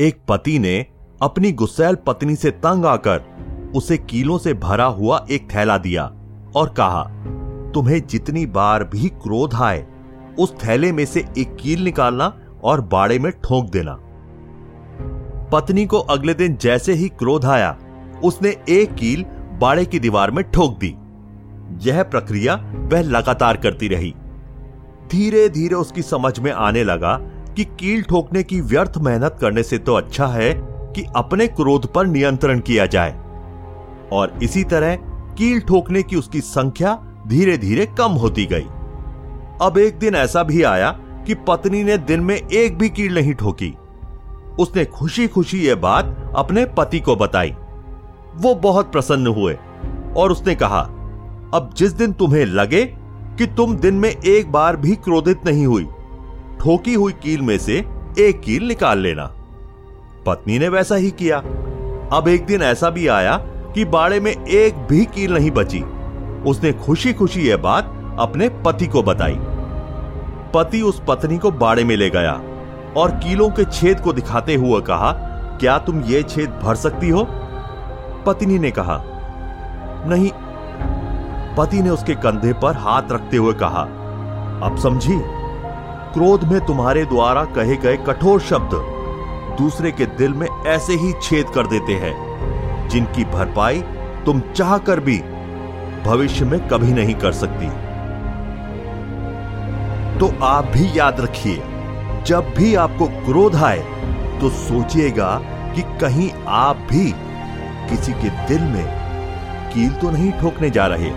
एक पति ने अपनी गुस्सैल पत्नी से तंग आकर उसे कीलों से भरा हुआ एक थैला दिया और कहा, तुम्हें जितनी बार भी क्रोध आए, उस थैले में से एक कील निकालना और बाड़े में ठोंक देना। पत्नी को अगले दिन जैसे ही क्रोध आया, उसने एक कील बाड़े की दीवार में ठोक दी। यह प्रक्रिया वह लगातार करती रही। धीरे धीरे उसकी समझ में आने लगा कि कील ठोकने की व्यर्थ मेहनत करने से तो अच्छा है कि अपने क्रोध पर नियंत्रण किया जाए। और इसी तरह कील ठोकने की उसकी संख्या धीरे धीरे कम होती गई। अब एक दिन ऐसा भी आया कि पत्नी ने दिन में एक भी कील नहीं ठोकी। उसने खुशी खुशी यह बात अपने पति को बताई। वो बहुत प्रसन्न हुए और उसने कहा, अब जिस दिन तुम्हें लगे कि तुम दिन में एक बार भी क्रोधित नहीं हुई ठोकी हुई कील में से एक कील निकाल लेना। पत्नी ने वैसा ही किया। अब एक दिन ऐसा भी आया कि बाड़े में एक भी कील नहीं बची। उसने खुशी खुशी यह बात अपने पति को बताई। पति उस पत्नी को बाड़े में ले गया और कीलों के छेद को दिखाते हुए कहा, क्या तुम ये छेद भर सकती हो? पत्नी ने कहा, नहीं। पति ने उसके कंधे पर हाथ रखते हुए कहा, अब समझी? क्रोध में तुम्हारे द्वारा कहे गए कठोर शब्द दूसरे के दिल में ऐसे ही छेद कर देते हैं, जिनकी भरपाई तुम चाह कर भी भविष्य में कभी नहीं कर सकती। तो आप भी याद रखिए, जब भी आपको क्रोध आए तो सोचिएगा कि कहीं आप भी किसी के दिल में कील तो नहीं ठोकने जा रहे।